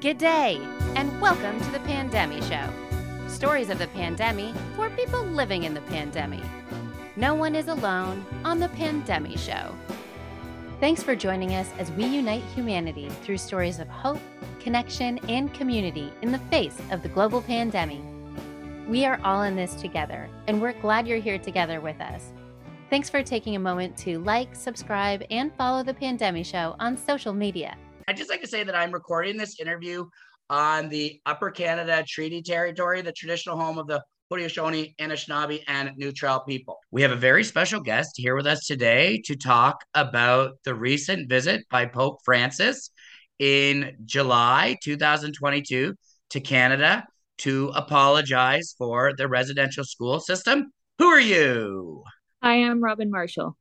Good day, and welcome to the Pandemic Show. Stories of the pandemic for people living in the pandemic. No one is alone on the Pandemic Show. Thanks for joining us as we unite humanity through stories of hope, connection, and community in the face of the global pandemic. We are all in this together, and we're glad you're here together with us. Thanks for taking a moment to like, subscribe, and follow the Pandemic Show on social media. I'd just like to say that I'm recording this interview on the Upper Canada Treaty Territory, the traditional home of the Haudenosaunee, Anishinaabe, and Neutral people. We have a very special guest here with us today to talk about the recent visit by Pope Francis in July 2022 to Canada to apologize for the residential school system. Who are you? I'm Robin Marshall.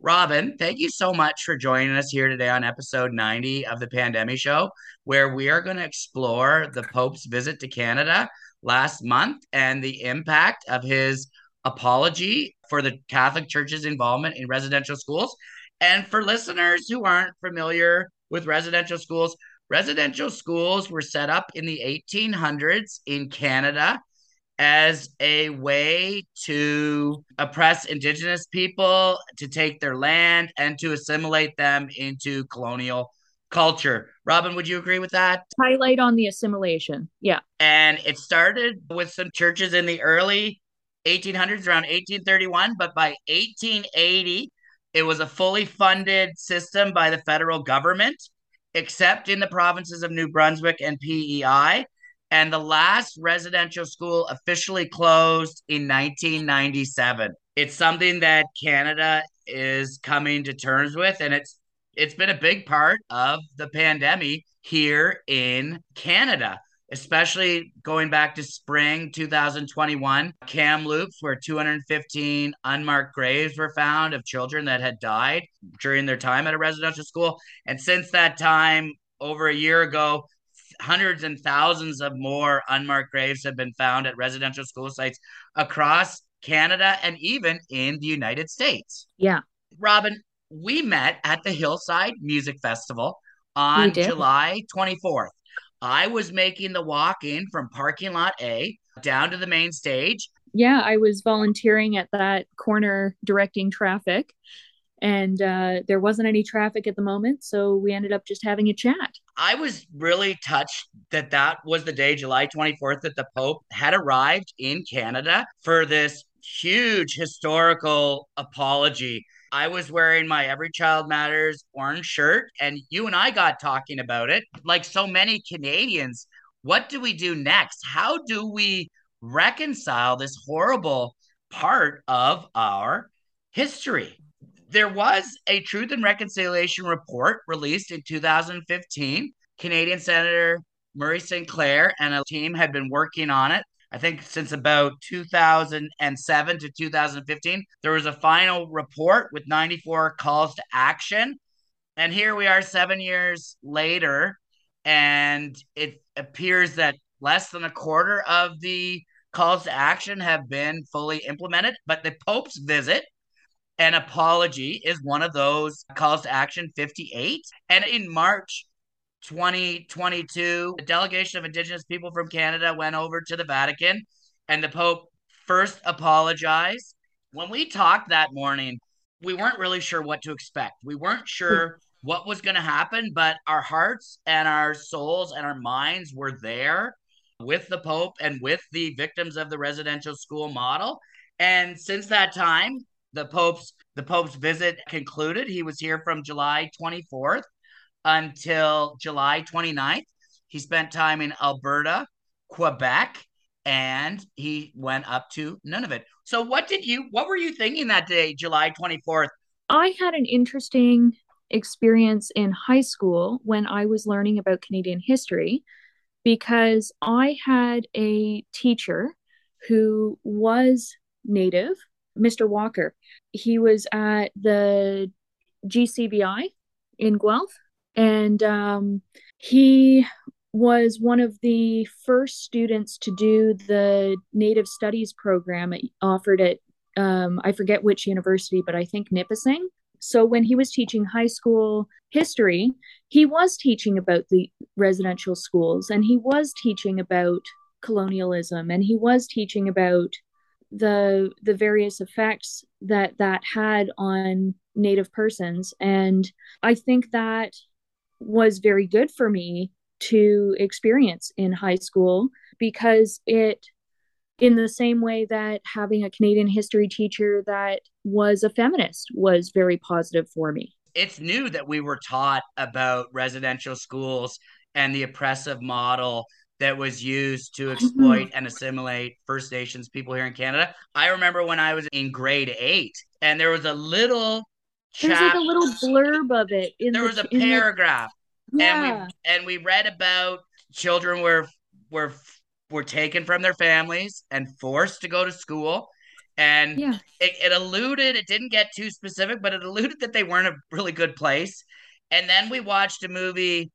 Robin, thank you so much for joining us here today on episode 90 of the Pandemic Show, where we are going to explore the Pope's visit to Canada last month and the impact of his apology for the Catholic Church's involvement in residential schools. And for listeners who aren't familiar with residential schools, residential schools were set up in the 1800s in Canada as a way to oppress indigenous people, to take their land, and to assimilate them into colonial culture. Robin, would you agree with that? Highlight on the assimilation. Yeah. And it started with some churches in the early 1800s, around 1831, but by 1880, it was a fully funded system by the federal government, except in the provinces of New Brunswick and PEI and the last residential school officially closed in 1997. It's something that Canada is coming to terms with and it's it's been a big part of the pandemic here in Canada, especially going back to spring 2021, Kamloops where 215 unmarked graves were found of children that had died during their time at a residential school and since that time over a year ago hundreds and thousands of more unmarked graves have been found at residential school sites across Canada and even in the United States. Yeah. Robin, we met at the Hillside Music Festival on. July 24th. I was making the walk in from parking lot A down to the main stage. Yeah. I was volunteering at that corner directing traffic, and uh, there wasn't any traffic at the moment. So we ended up just having a chat. I was really touched that that was the day, July 24th, that the Pope had arrived in Canada for this huge historical apology. I was wearing my Every Child Matters orange shirt, and you and I got talking about it. Like so many Canadians, what do we do next? How do we reconcile this horrible part of our history? There was a Truth and Reconciliation report released in 2015. Canadian Senator Murray Sinclair and a team had been working on it. I think since about 2007 to 2015, there was a final report with 94 calls to action. And here we are seven years later, and it appears that less than a quarter of the calls to action have been fully implemented. But the Pope's visit and apology is one of those calls to action 58. And in March 2022, a delegation of Indigenous people from Canada went over to the Vatican and the Pope first apologized. When we talked that morning, we weren't really sure what to expect. We weren't sure what was going to happen, but our hearts and our souls and our minds were there with the Pope and with the victims of the residential school model. And since that time, the Pope's the Pope's visit concluded. He was here from July 24th until July 29th. He spent time in Alberta, Quebec, and he went up to Nunavut. So what did you what were you thinking that day, July 24th? I had an interesting experience in high school when I was learning about Canadian history because I had a teacher who was Native, Mr. Walker. He was at the GCVI in Guelph And um, he was one of the first students to do the Native Studies program offered at, um, I forget which university, but I think Nipissing. So when he was teaching high school history, he was teaching about the residential schools and he was teaching about colonialism and he was teaching about the the various effects that that had on native persons and i think that was very good for me to experience in high school because it in the same way that having a Canadian history teacher that was a feminist was very positive for me. It's new that we were taught about residential schools and the oppressive model that was used to mm-hmm. exploit and assimilate First Nations people here in Canada. I remember when I was in grade eight, and there was a little There's like a little blurb of it in there the, was a in the- paragraph yeah. and we and we read about children were were were taken from their families and forced to go to school and yeah. it, it alluded it didn't get too specific but it alluded that they weren't a really good place and then we watched a movie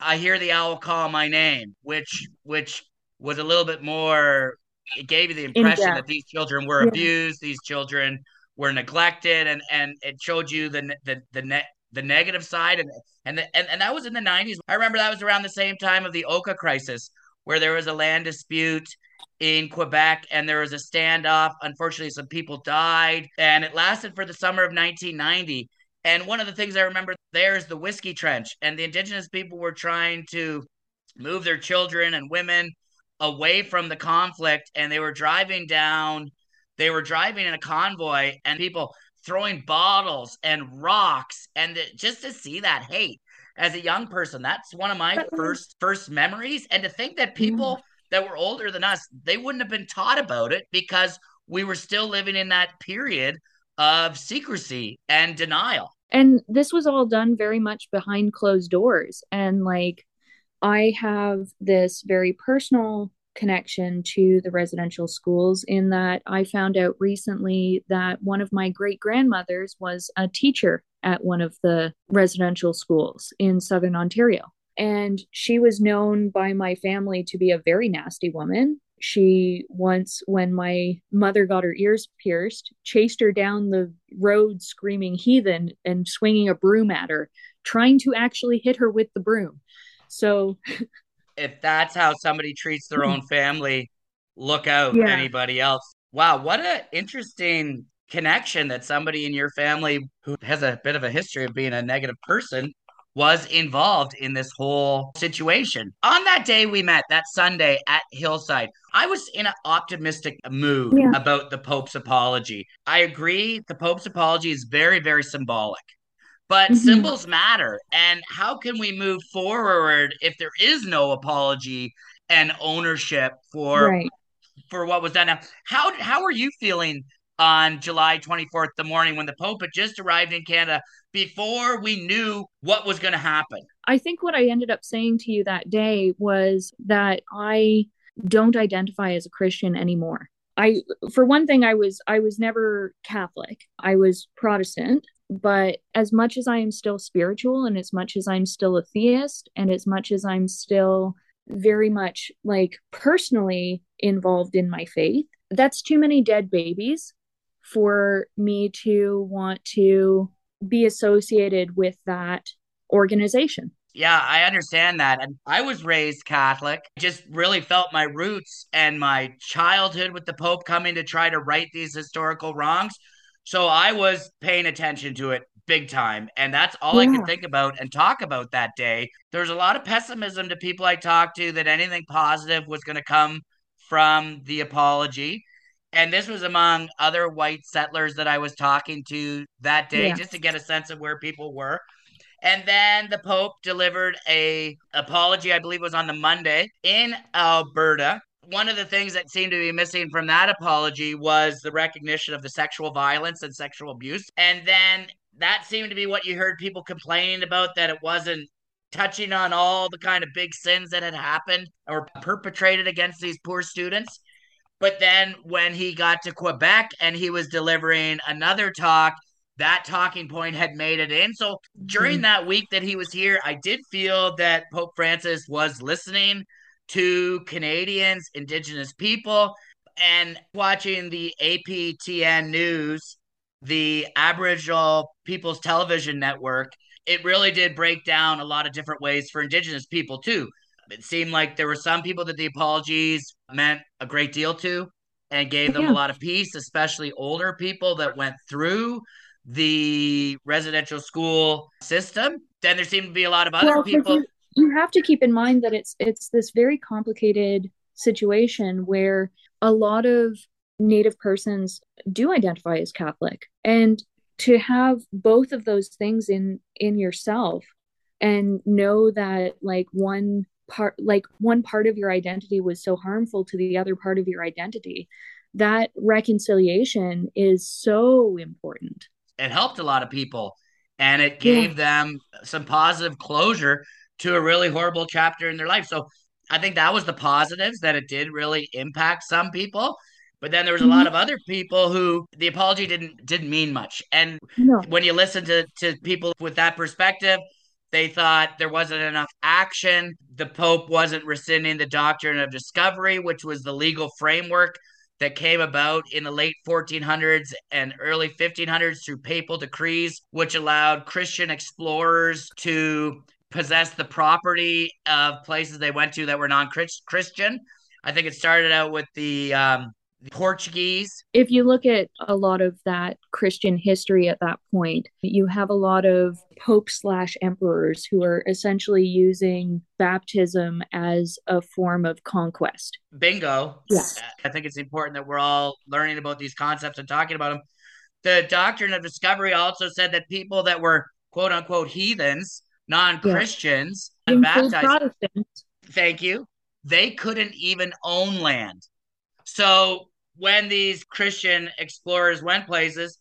i hear the owl call my name which which was a little bit more it gave you the impression that these children were Yeah. abused these children were neglected and and it showed you the the the net the negative side and and, the, and and that was in the 90s i remember that was around the same time of the oka crisis where there was a land dispute in Quebec and there was a standoff. Unfortunately, some people died and it lasted for the summer of 1990. And one of the things I remember there is the whiskey trench, and the indigenous people were trying to move their children and women away from the conflict, and they were driving down, they were driving in a convoy, and people throwing bottles and rocks, and the, just to see that hate as a young person, that's one of my first first memories. And to think that people that were older than us, they wouldn't have been taught about it because we were still living in that period of secrecy and denial. and this was all done very much behind closed doors and like i have this very personal connection to the residential schools in that i found out recently that one of my great grandmothers was a teacher at one of the residential schools in southern ontario. And she was known by my family to be a very nasty woman. She once when my mother got her ears pierced chased her down the road screaming heathen and swinging a broom at her trying to actually hit her with the broom. So If that's how somebody treats their own family, look out Yeah. anybody else. Wow, what an interesting connection that somebody in your family who has a bit of a history of being a negative person was involved in this whole situation. On that day we met, that Sunday at Hillside, I was in an optimistic mood Yeah. about the Pope's apology. I agree, the Pope's apology is very, very symbolic. But Mhm. symbols matter. And how can we move forward if there is no apology and ownership for right for what was done. Now, how how are you feeling on July 24th, the morning when the Pope had just arrived in Canada before we knew what was going to happen? I think what I ended up saying to you that day was that I don't identify as a Christian anymore. I for one thing I was I was never Catholic. I was Protestant, but as much as I am still spiritual and as much as I'm still a theist and as much as I'm still very much like personally involved in my faith, that's too many dead babies for me to want to be associated with that organization. Yeah, I understand that. And I was raised Catholic, just really felt my roots and my childhood with the Pope coming to try to right these historical wrongs. So I was paying attention to it big time. And that's all I Yeah. could think about and talk about that day. There's a lot of pessimism to people I talked to that anything positive was going to come from the apology. And this was among other white settlers that I was talking to that day, Yeah. just to get a sense of where people were. And then the Pope delivered a apology, I believe it was on the Monday in Alberta. One of the things that seemed to be missing from that apology was the recognition of the sexual violence and sexual abuse. And then that seemed to be what you heard people complaining about that it wasn't touching on all the kind of big sins that had happened or perpetrated against these poor students. But then when he got to Quebec and he was delivering another talk, that talking point had made it in. So during Mhm. that week that he was here, I did feel that Pope Francis was listening to Canadians, Indigenous people, and watching the APTN news, the Aboriginal People's Television Network. It really did break down a lot of different ways for Indigenous people, too. It seemed like there were some people that the apologies meant a great deal to and gave them Yeah. a lot of peace, especially older people that went through the residential school system. Then there seemed to be a lot of other Well, people. You, have to keep in mind that it's it's this very complicated situation where a lot of Native persons do identify as Catholic, and to have both of those things in in yourself and know that like one part like one part of your identity was so harmful to the other part of your identity that reconciliation is so important. It helped a lot of people and it gave them some positive closure to a really horrible chapter in their life. So I think that was the positives that it did really impact some people. But then there was a lot mm-hmm. of other people who the apology didn't didn't mean much. And no when you listen to, to people with that perspective, they thought there wasn't enough action. The Pope wasn't rescinding the doctrine of discovery, which was the legal framework that came about in the late 1400s and early 1500s through papal decrees, which allowed Christian explorers to possess the property of places they went to that were non Christian. I think it started out with the um, Portuguese. if you look at a lot of that Christian history at that point, you have a lot of popes slash emperors who are essentially using baptism as a form of conquest. Bingo. Yes. I think it's important that we're all learning about these concepts and talking about them. The doctrine of discovery also said that people that were quote unquote heathens, non Christians, Include unbaptized, thank you, they couldn't even own land. So when these Christian explorers went places,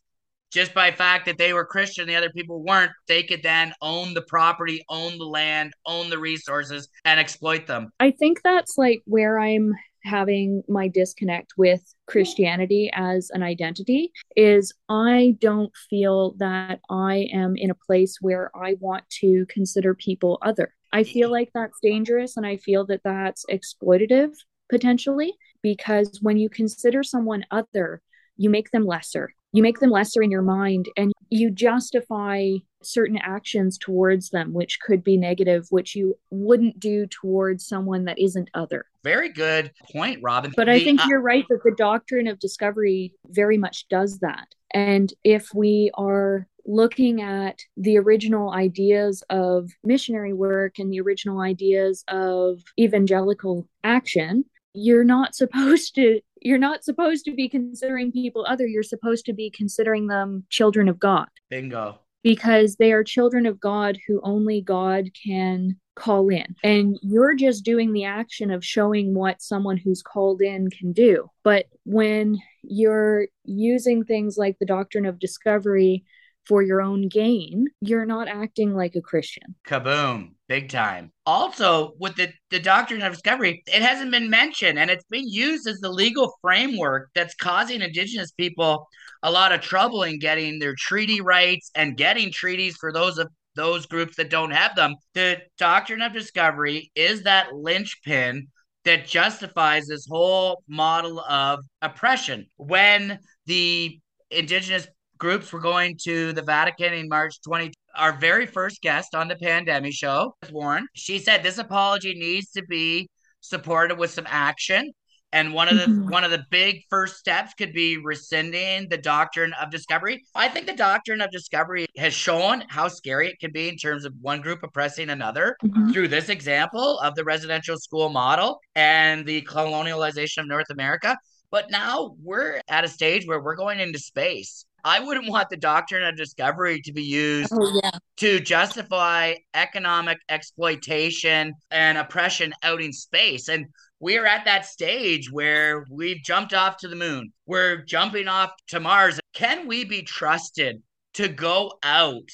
just by fact that they were Christian, the other people weren't, they could then own the property, own the land, own the resources, and exploit them. I think that's like where I'm having my disconnect with Christianity as an identity is I don't feel that I am in a place where I want to consider people other. I feel like that's dangerous and I feel that that's exploitative potentially because when you consider someone other, you make them lesser. You make them lesser in your mind and you justify certain actions towards them, which could be negative, which you wouldn't do towards someone that isn't other. Very good point, Robin. But I think uh, you're right that the doctrine of discovery very much does that. And if we are looking at the original ideas of missionary work and the original ideas of evangelical action, you're not supposed to you're not supposed to be considering people other you're supposed to be considering them children of god bingo. because they are children of God who only God can call in. And you're just doing the action of showing what someone who's called in can do. But when you're using things like the doctrine of discovery for your own gain, you're not acting like a Christian. Kaboom. Big time. Also, with the, the doctrine of discovery, it hasn't been mentioned and it's been used as the legal framework that's causing Indigenous people a lot of trouble in getting their treaty rights and getting treaties for those of those groups that don't have them. The doctrine of discovery is that linchpin that justifies this whole model of oppression. When the Indigenous groups were going to the Vatican in March 20. Our very first guest on the Pandemic Show, Warren, she said this apology needs to be supported with some action. And one of the Mhm. one of the big first steps could be rescinding the doctrine of discovery. I think the doctrine of discovery has shown how scary it can be in terms of one group oppressing another Mhm. through this example of the residential school model and the colonialization of North America. But now we're at a stage where we're going into space. I wouldn't want the doctrine of discovery to be used Oh, yeah. to justify economic exploitation and oppression out in space. And we're at that stage where we've jumped off to the moon. We're jumping off to Mars. Can we be trusted to go out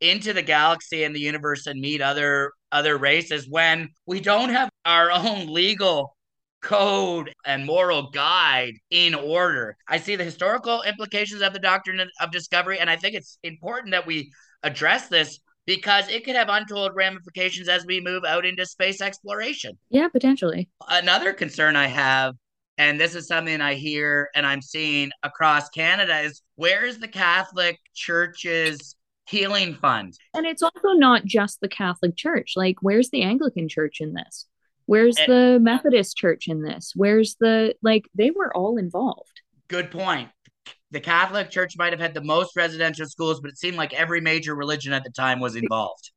into the galaxy and the universe and meet other other races when we don't have our own legal code and moral guide in order. I see the historical implications of the doctrine of discovery, and I think it's important that we address this because it could have untold ramifications as we move out into space exploration. Yeah, potentially. Another concern I have, and this is something I hear and I'm seeing across Canada, is where is the Catholic Church's healing fund? And it's also not just the Catholic Church. Like, where's the Anglican Church in this? Where's And- the uh, Methodist Church in this? Where's the, like, they were all involved. Good point. The Catholic Church might have had the most residential schools, but it seemed like every major religion at the time was involved.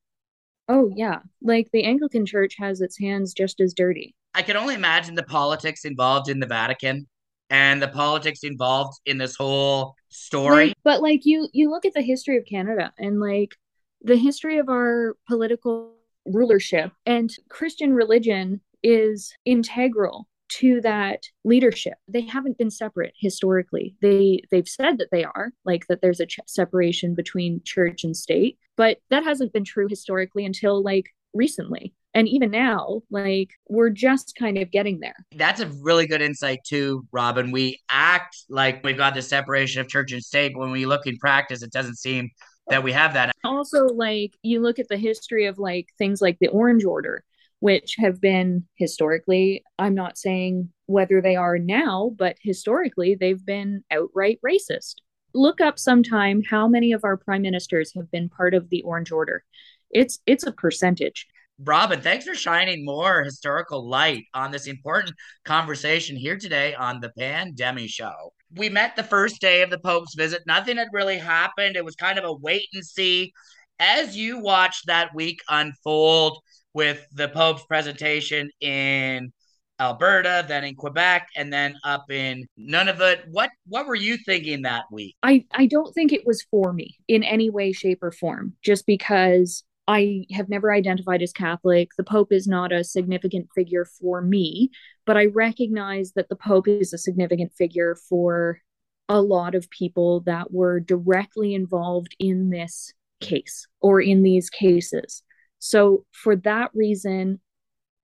Oh, yeah. Like, the Anglican Church has its hands just as dirty. I can only imagine the politics involved in the Vatican and the politics involved in this whole story. Like, but like you you look at the history of Canada and like the history of our political rulership and Christian religion is integral to that leadership. They haven't been separate historically. They they've said that they are, like that there's a ch- separation between church and state, but that hasn't been true historically until like recently. And even now, like we're just kind of getting there. That's a really good insight too, Robin. We act like we've got the separation of church and state. but When we look in practice, it doesn't seem that we have that. also like you look at the history of like things like the orange order which have been historically i'm not saying whether they are now but historically they've been outright racist look up sometime how many of our prime ministers have been part of the orange order it's it's a percentage Robin, thanks for shining more historical light on this important conversation here today on the Pandemic Show. We met the first day of the Pope's visit. Nothing had really happened. It was kind of a wait and see. As you watched that week unfold with the Pope's presentation in Alberta, then in Quebec, and then up in Nunavut, what what were you thinking that week? I I don't think it was for me in any way, shape, or form, just because I have never identified as Catholic. The Pope is not a significant figure for me, but I recognize that the Pope is a significant figure for a lot of people that were directly involved in this case or in these cases. So, for that reason,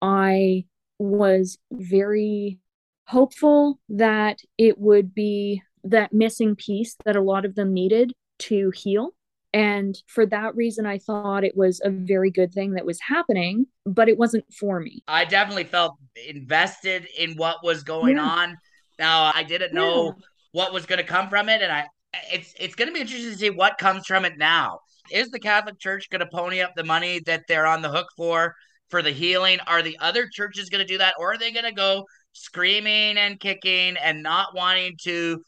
I was very hopeful that it would be that missing piece that a lot of them needed to heal. And for that reason, I thought it was a very good thing that was happening, but it wasn't for me. I definitely felt invested in what was going Yeah. on. Now I didn't know Yeah. what was going to come from it, and I it's it's going to be interesting to see what comes from it now. Is the Catholic Church going to pony up the money that they're on the hook for for the healing? Are the other churches going to do that, or are they going to go screaming and kicking and not wanting to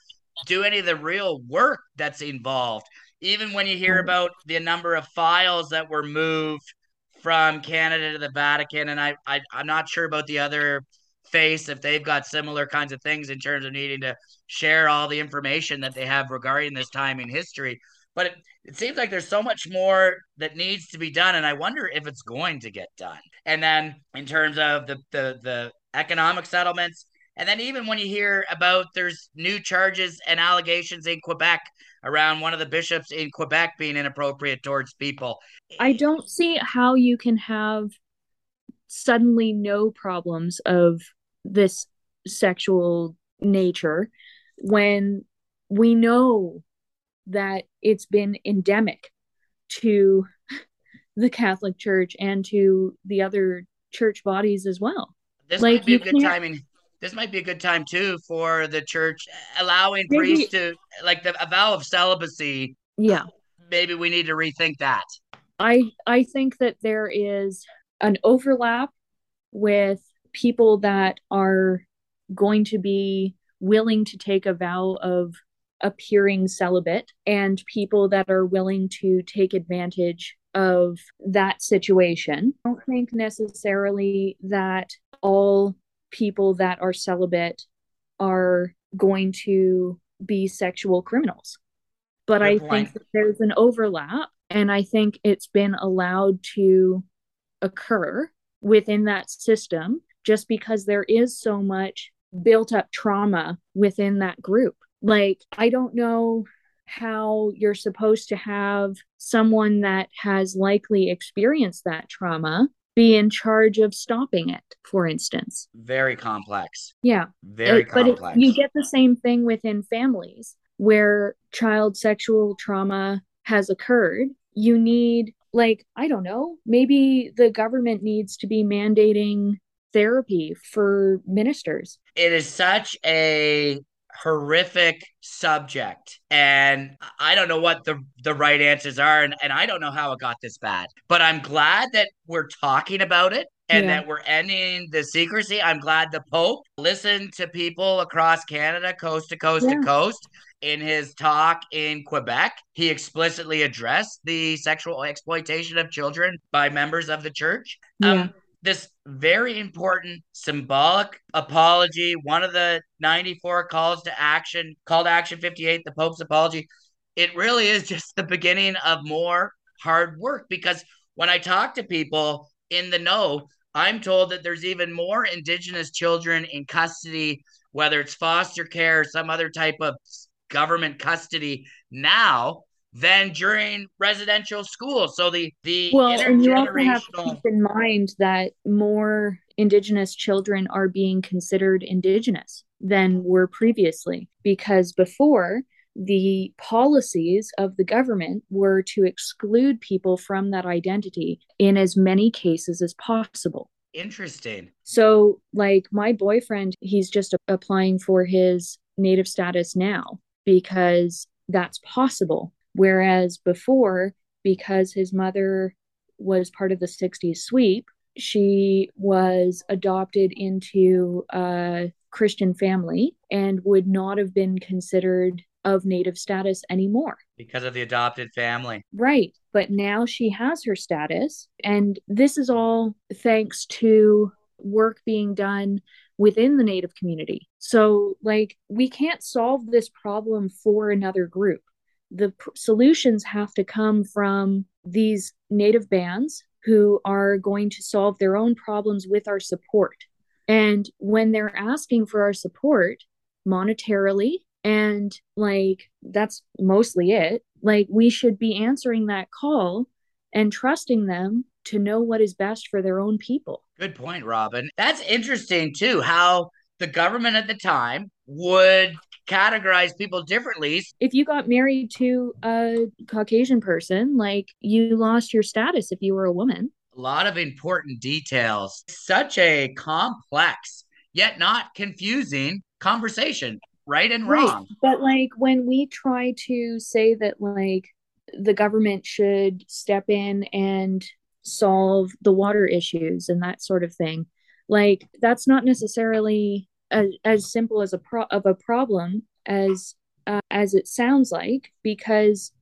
do any of the real work that's involved? Even when you hear about the number of files that were moved from Canada to the Vatican, and I, I I'm not sure about the other face if they've got similar kinds of things in terms of needing to share all the information that they have regarding this time in history. But it, it seems like there's so much more that needs to be done, and I wonder if it's going to get done. And then in terms of the the the economic settlements, and then even when you hear about there's new charges and allegations in Quebec around one of the bishops in Quebec being inappropriate towards people. I don't see how you can have suddenly no problems of this sexual nature when we know that it's been endemic to the Catholic Church and to the other church bodies as well. This Like, might be a good timing. This might be a good time too for the church allowing Maybe- priests to like the a vow of celibacy. Yeah. Maybe we need to rethink that. I I think that there is an overlap with people that are going to be willing to take a vow of appearing celibate and people that are willing to take advantage of that situation. I don't think necessarily that all people that are celibate are going to be sexual criminals. But Good I point. think there's an overlap, and I think it's been allowed to occur within that system just because there is so much built up trauma within that group. Like, I don't know how you're supposed to have someone that has likely experienced that trauma be in charge of stopping it, for instance. Very complex. Yeah. Very It- but it- you get the same thing within families where child sexual trauma has occurred. You need, like, I don't know, maybe the government needs to be mandating therapy for ministers. it is such a horrific subject and i don't know what the the right answers are and, and i don't know how it got this bad but i'm glad that we're talking about it and Yeah. that we're ending the secrecy i'm glad the pope listened to people across canada coast to coast Yeah. to coast in his talk in quebec he explicitly addressed the sexual exploitation of children by members of the church Yeah. um, this very important symbolic apology, one of the 94 calls to action, call to action 58, the Pope's apology. It really is just the beginning of more hard work because when I talk to people in the know, I'm told that there's even more Indigenous children in custody, whether it's foster care or some other type of government custody now than during residential school. So the the Well, and you also have to keep in mind that more Indigenous children are being considered Indigenous than were previously, because before the policies of the government were to exclude people from that identity in as many cases as possible. interesting. So, like my boyfriend, he's just applying for his native status now because that's possible. Whereas before, because his mother was part of the 60s sweep, she was adopted into a Christian family and would not have been considered of native status anymore. because of the adopted family. Right. But now she has her status. And this is all thanks to work being done within the Native community. So, like, we can't solve this problem for another group. The pr- solutions have to come from these Native bands who are going to solve their own problems with our support. And when they're asking for our support monetarily, and like that's mostly it, like we should be answering that call and trusting them to know what is best for their own people. Good point, Robin. That's interesting too, how the government at the time would categorize people differently. If you got married to a Caucasian person, like you lost your status if you were a woman. A lot of important details. Such a complex, yet not confusing conversation, right and wrong. Right. But like when we try to say that like the government should step in and solve the water issues and that sort of thing, like that's not necessarily as, as simple as a pro- of a problem as uh, as it sounds like because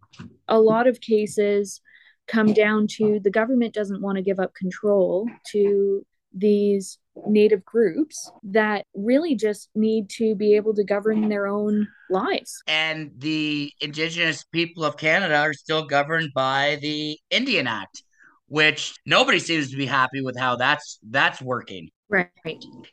a lot of cases come down to the government doesn't want to give up control to these native groups that really just need to be able to govern their own lives. And the Indigenous people of Canada are still governed by the Indian Act, which nobody seems to be happy with how that's that's working. Right.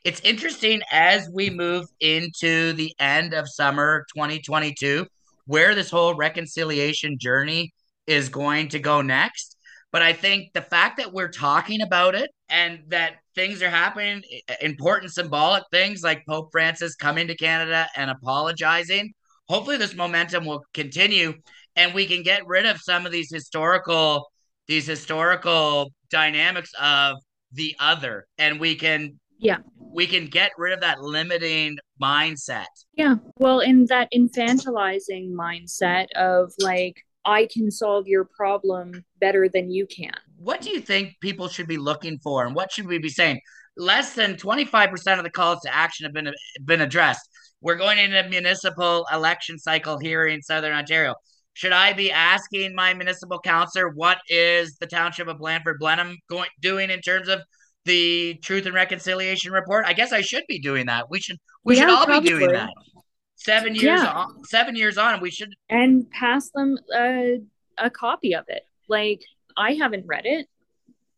It's interesting as we move into the end of summer 2022 where this whole reconciliation journey is going to go next. But I think the fact that we're talking about it and that things are happening, important symbolic things like Pope Francis coming to Canada and apologizing, hopefully this momentum will continue and we can get rid of some of these historical these historical dynamics of the other and we can Yeah. we can get rid of that limiting mindset Yeah. Well, in that infantilizing mindset of like, I can solve your problem better than you can. what do you think people should be looking for and what should we be saying less than 25% of the calls to action have been been addressed we're going into a municipal election cycle here in southern ontario should i be asking my municipal councillor what is the township of blandford blenheim going doing in terms of the truth and reconciliation report i guess i should be doing that we should we should Yeah, all be doing that seven years Yeah. on seven years on we should And pass them a, a copy of it. Like, I haven't read it,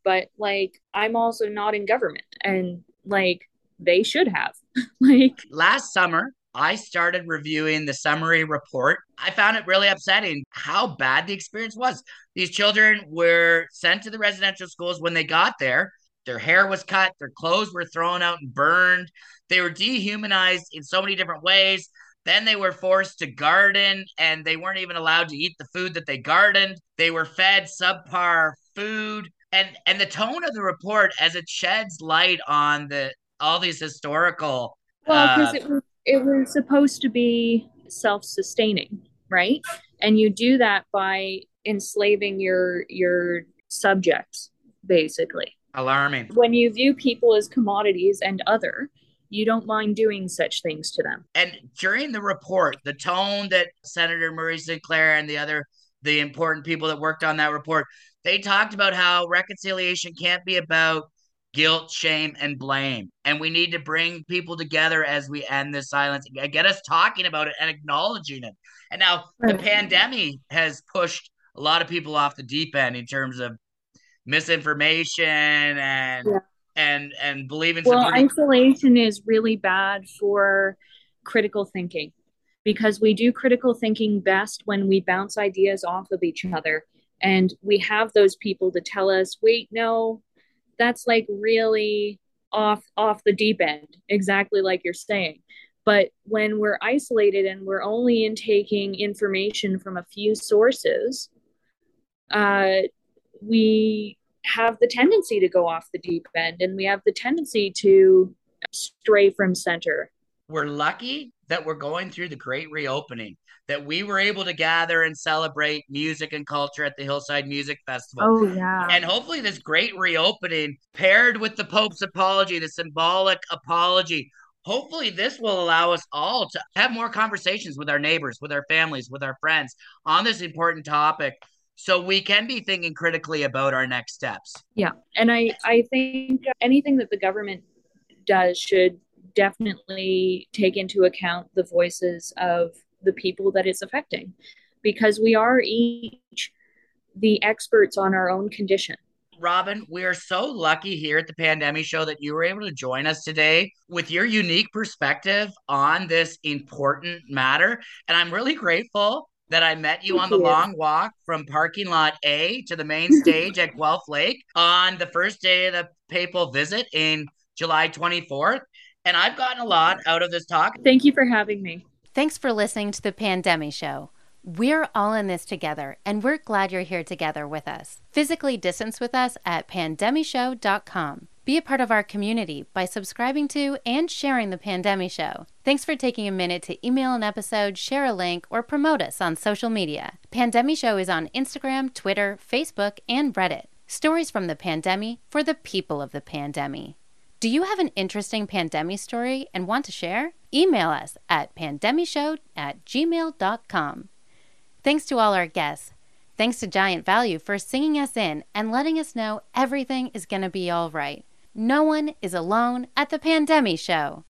but like, I'm also not in government. And like, they should have. like, last summer I started reviewing the summary report. I found it really upsetting how bad the experience was. These children were sent to the residential schools when they got there. their hair was cut, their clothes were thrown out and burned. They were dehumanized in so many different ways. Then they were forced to garden and they weren't even allowed to eat the food that they gardened. They were fed subpar food. And and the tone of the report as it sheds light on the all these historical Well, because uh, it was it was supposed to be self-sustaining, right? And you do that by enslaving your your subjects, basically. alarming. When you view people as commodities and other, you don't mind doing such things to them. And during the report, the tone that Senator Murray Sinclair and the other the important people that worked on that report, they talked about how reconciliation can't be about guilt, shame, and blame. And we need to bring people together as we end this silence, and get us talking about it and acknowledging it. And now the pandemic has pushed a lot of people off the deep end in terms of misinformation and Yeah. and and believing Well, pretty isolation is really bad for critical thinking because we do critical thinking best when we bounce ideas off of each other and we have those people to tell us, "Wait, no, that's like really off off the deep end." Exactly like you're saying. But when we're isolated and we're only intaking information from a few sources, uh, we have the tendency to go off the deep end and we have the tendency to stray from center. we're lucky that we're going through the great reopening, that we were able to gather and celebrate music and culture at the Hillside Music Festival. Oh, yeah. And hopefully, this great reopening, paired with the Pope's apology, the symbolic apology, hopefully, this will allow us all to have more conversations with our neighbors, with our families, with our friends on this important topic so we can be thinking critically about our next steps. Yeah. And I, I think anything that the government does should definitely take into account the voices of the people that it's affecting because we are each the experts on our own condition. Robin, we are so lucky here at the Pandemic Show that you were able to join us today with your unique perspective on this important matter. And I'm really grateful that I met you Thank on the you. long walk from parking lot A to the main stage at Guelph Lake on the first day of the papal visit in July 24th. And I've gotten a lot out of this talk. Thank you for having me. Thanks for listening to the Pandemic Show. We're all in this together, and we're glad you're here together with us. Physically distance with us at pandemishow.com. Be a part of our community by subscribing to and sharing the Pandemic Show. Thanks for taking a minute to email an episode, share a link, or promote us on social media. Pandemic Show is on Instagram, Twitter, Facebook, and Reddit. Stories from the pandemic for the people of the pandemic. Do you have an interesting pandemic story and want to share? Email us at pandemishow at gmail.com. Thanks to all our guests. Thanks to Giant Value for singing us in and letting us know everything is going to be all right. No one is alone at the Pandemic Show.